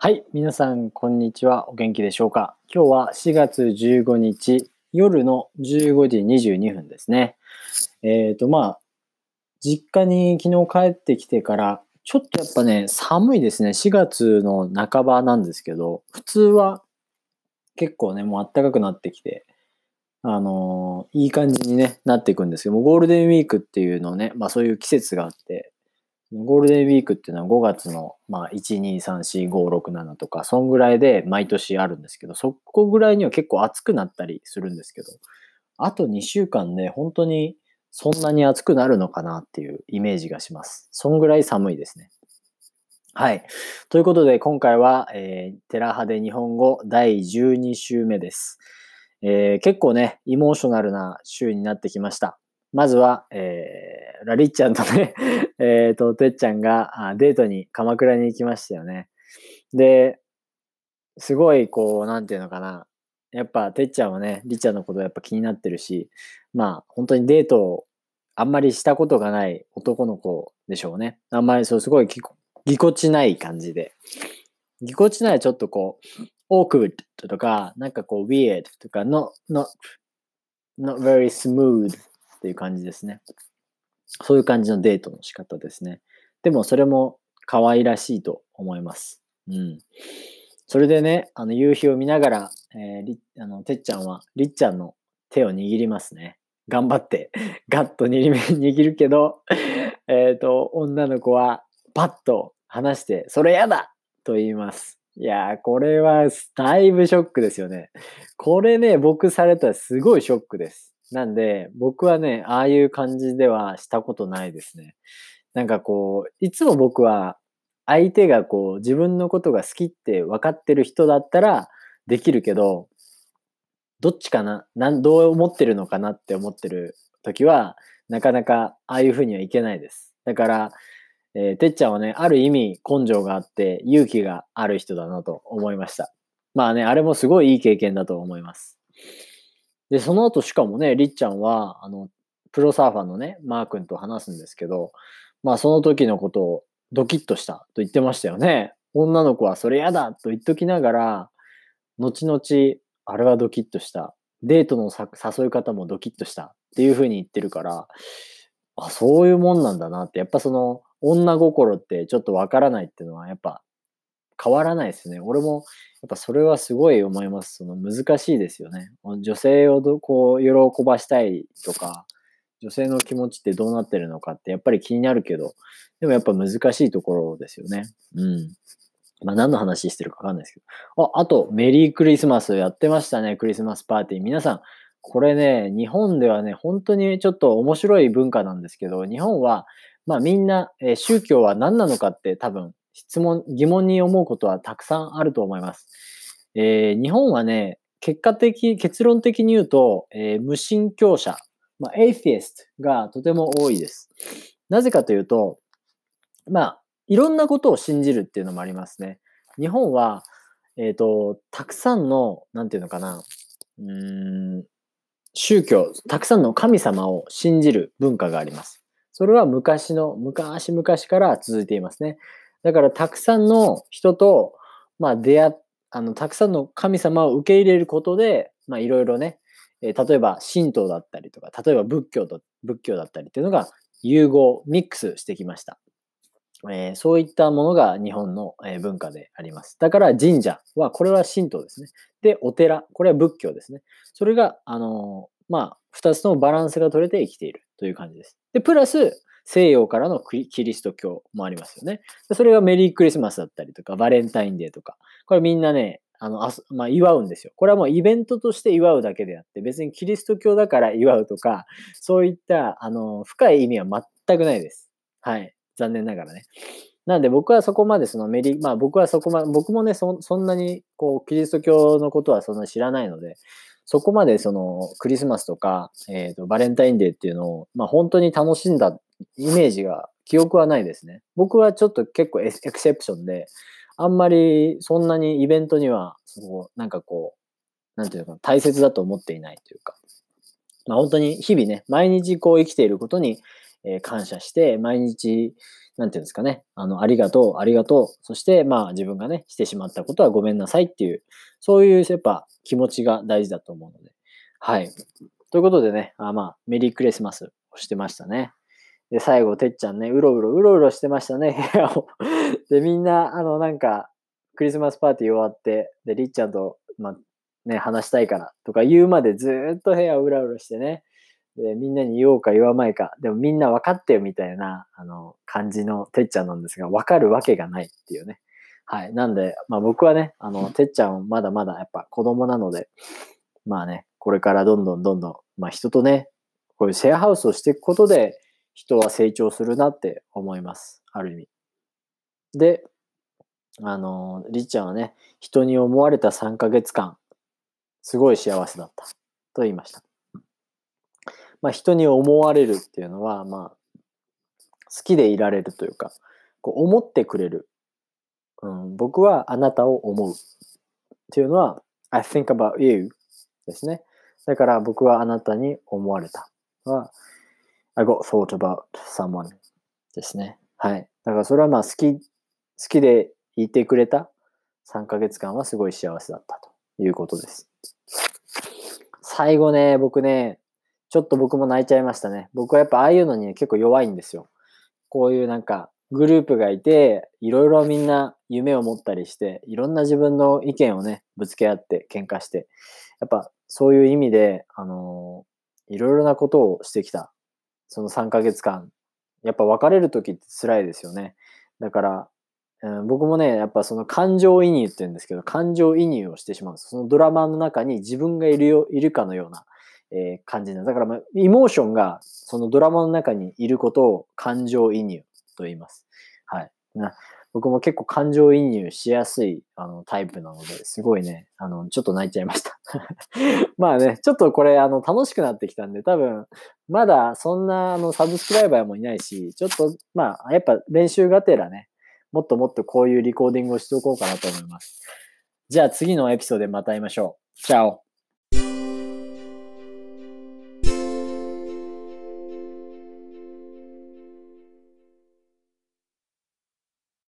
はい、皆さん、こんにちは。お元気でしょうか？今日は4月15日、夜の15時22分ですね。えっ、ー、と、まあ、実家に昨日帰ってきてから、ちょっとやっぱね、寒いですね。4月の半ばなんですけど、普通は結構ね、もう暖かくなってきて、あのー、いい感じにね、なっていくんですけども、ゴールデンウィークっていうのね、まあそういう季節があって、ゴールデンウィークっていうのは5月の、まあ、1、2、3、4、5、6、7とか、そんぐらいで毎年あるんですけど、そこぐらいには結構暑くなったりするんですけど、あと2週間で本当にそんなに暑くなるのかなっていうイメージがします。そんぐらい寒いですね。はい。ということで、今回は、えー、テラハで日本語第12週目です。えー、結構ね、イモーショナルな週になってきました。まずは、えー、ラリッちゃんとね、えっと、てっちゃんがデートに鎌倉に行きましたよね。で、すごい、こう、なんていうのかな。やっぱ、てっちゃんはね、りっちゃんのことやっぱ気になってるし、まあ、本当にデートをあんまりしたことがない男の子でしょうね。あんまりそう、すごいぎこちない感じで。ぎこちないちょっとこう、awkward とか、なんかこう、weird とか、not, not, not very smooth っていう感じですね。そういう感じのデートの仕方ですね。でもそれも可愛らしいと思います。うん。それでね、あの夕日を見ながら、えー、あのてっちゃんはりっちゃんの手を握りますね。頑張って、ガッと 握るけど、えっ、と、女の子はパッと離して、それやだと言います。いやー、これはだいぶショックですよね。これね、僕されたらすごいショックです。なんで、僕はね、ああいう感じではしたことないですね。なんかこう、いつも僕は相手がこう自分のことが好きって分かってる人だったらできるけど、どっちかななんどう思ってるのかなって思ってる時は、なかなかああいうふうにはいけないです。だから、えー、てっちゃんはね、ある意味根性があって勇気がある人だなと思いました。まあね、あれもすごいいい経験だと思います。で、その後しかもね、りっちゃんは、あの、プロサーファーのね、マー君と話すんですけど、まあその時のことをドキッとしたと言ってましたよね。女の子はそれ嫌だと言っときながら、後々、あれはドキッとした。デートの誘い方もドキッとしたっていう風に言ってるから、あ、そういうもんなんだなって、やっぱその女心ってちょっとわからないっていうのはやっぱ変わらないですね。俺も、やっぱそれはすごい思います。その難しいですよね。女性をどこう喜ばしたいとか、女性の気持ちってどうなってるのかってやっぱり気になるけど、でもやっぱ難しいところですよね。うん。まあ何の話してるかわかんないですけど。あ、あと、メリークリスマスやってましたね。クリスマスパーティー。皆さん、これね、日本ではね、本当にちょっと面白い文化なんですけど、日本は、まあみんな、えー、宗教は何なのかって多分質問、疑問に思うことはたくさんあると思います。えー、日本はね、結果的、結論的に言うと、えー、無神教者、まあ、エイフィエストがとても多いです。なぜかというと、まあ、いろんなことを信じるっていうのもありますね。日本は、えっ、ー、と、たくさんの、なんていうのかな、うん、宗教、たくさんの神様を信じる文化があります。それは昔の、昔々から続いていますね。だからたくさんの人と、まあ出会、あの、たくさんの神様を受け入れることで、まあいろいろね、えー、例えば神道だったりとか、例えば仏教と、仏教だったりっていうのが融合、ミックスしてきました。えー、そういったものが日本の、え、文化であります。だから神社は、これは神道ですね。で、お寺、これは仏教ですね。それが、あのー、まあ、二つのバランスが取れて生きているという感じです。で、プラス、西洋からのキリスト教もありますよね。それがメリークリスマスだったりとか、バレンタインデーとか、これみんなね、あの、あまあ、祝うんですよ。これはもうイベントとして祝うだけであって、別にキリスト教だから祝うとか、そういった、あの、深い意味は全くないです。はい。残念ながらね。なんで僕はそこまでそのメリー、まあ僕はそこまで、僕もね、そそんなにこう、キリスト教のことはそんな知らないので、そこまでそのクリスマスとか、えっ、ー、と、バレンタインデーっていうのを、まあ本当に楽しんだイメージが、記憶はないですね。僕はちょっと結構エクセプションで、あんまりそんなにイベントには、そう、なんかこう、なんていうのか、大切だと思っていないというか、まあ本当に日々ね、毎日こう生きていることに、え、感謝して、毎日なんていうんですかね、あの、ありがとう、ありがとう。そして、まあ自分がね、してしまったことはごめんなさいっていう、そういうやっぱ気持ちが大事だと思うので。はい。ということでね、あまあ、メリークリスマスをしてましたね。で、最後、てっちゃんね、うろうろ、うろうろしてましたね、部屋を。で、みんな、あの、なんか、クリスマスパーティー終わって、で、りっちゃんと、ま、ね、話したいからとか言うまでずっと部屋をうろうろしてね、で、みんなに言おうか言わないか、でもみんな分かってよみたいな、あの、感じのてっちゃんなんですが、分かるわけがないっていうね。はい。なんで、まあ僕はね、あの、てっちゃんまだまだやっぱ子供なので、まあね、これからどんどんどんどん、まあ人とね、こういうシェアハウスをしていくことで、人は成長するなって思います。ある意味。で、あの、りっちゃんはね、人に思われた3ヶ月間、すごい幸せだったと言いました。まあ、人に思われるっていうのは、まあ、好きでいられるというか、こう思ってくれる。うん、僕はあなたを思うっていうのは、I think about you ですね。だから僕はあなたに思われた。は、I got thought about someone ですね。はい。だからそれはまあ好き、好きでいてくれた3ヶ月間はすごい幸せだったということです。最後ね、僕ね、ちょっと僕も泣いちゃいましたね。僕はやっぱああいうのに、ね、結構弱いんですよ。こういうなんかグループがいて、いろいろみんな夢を持ったりして、いろんな自分の意見をね、ぶつけ合って喧嘩して、やっぱそういう意味で、あのー、いろいろなことをしてきた。その3ヶ月間。やっぱ別れる時って辛いですよね。だから、うん、僕もね、やっぱその感情移入って言うんですけど、感情移入をしてしまうんです。そのドラマの中に自分がいるよ、いるかのような。えー、感じなだから、まあ、イモーションがそのドラマの中にいることを感情移入と言います。はい。な僕も結構感情移入しやすいあのタイプなので、すごいね、あの、ちょっと泣いちゃいました まあね、ちょっとこれ、あの、楽しくなってきたんで、多分、まだそんな、あの、サブスクライバーもいないし、ちょっと、まあ、やっぱ練習がてらね、もっともっとこういうリコーディングをしておこうかなと思います。じゃあ次のエピソードでまた会いましょう。チャオ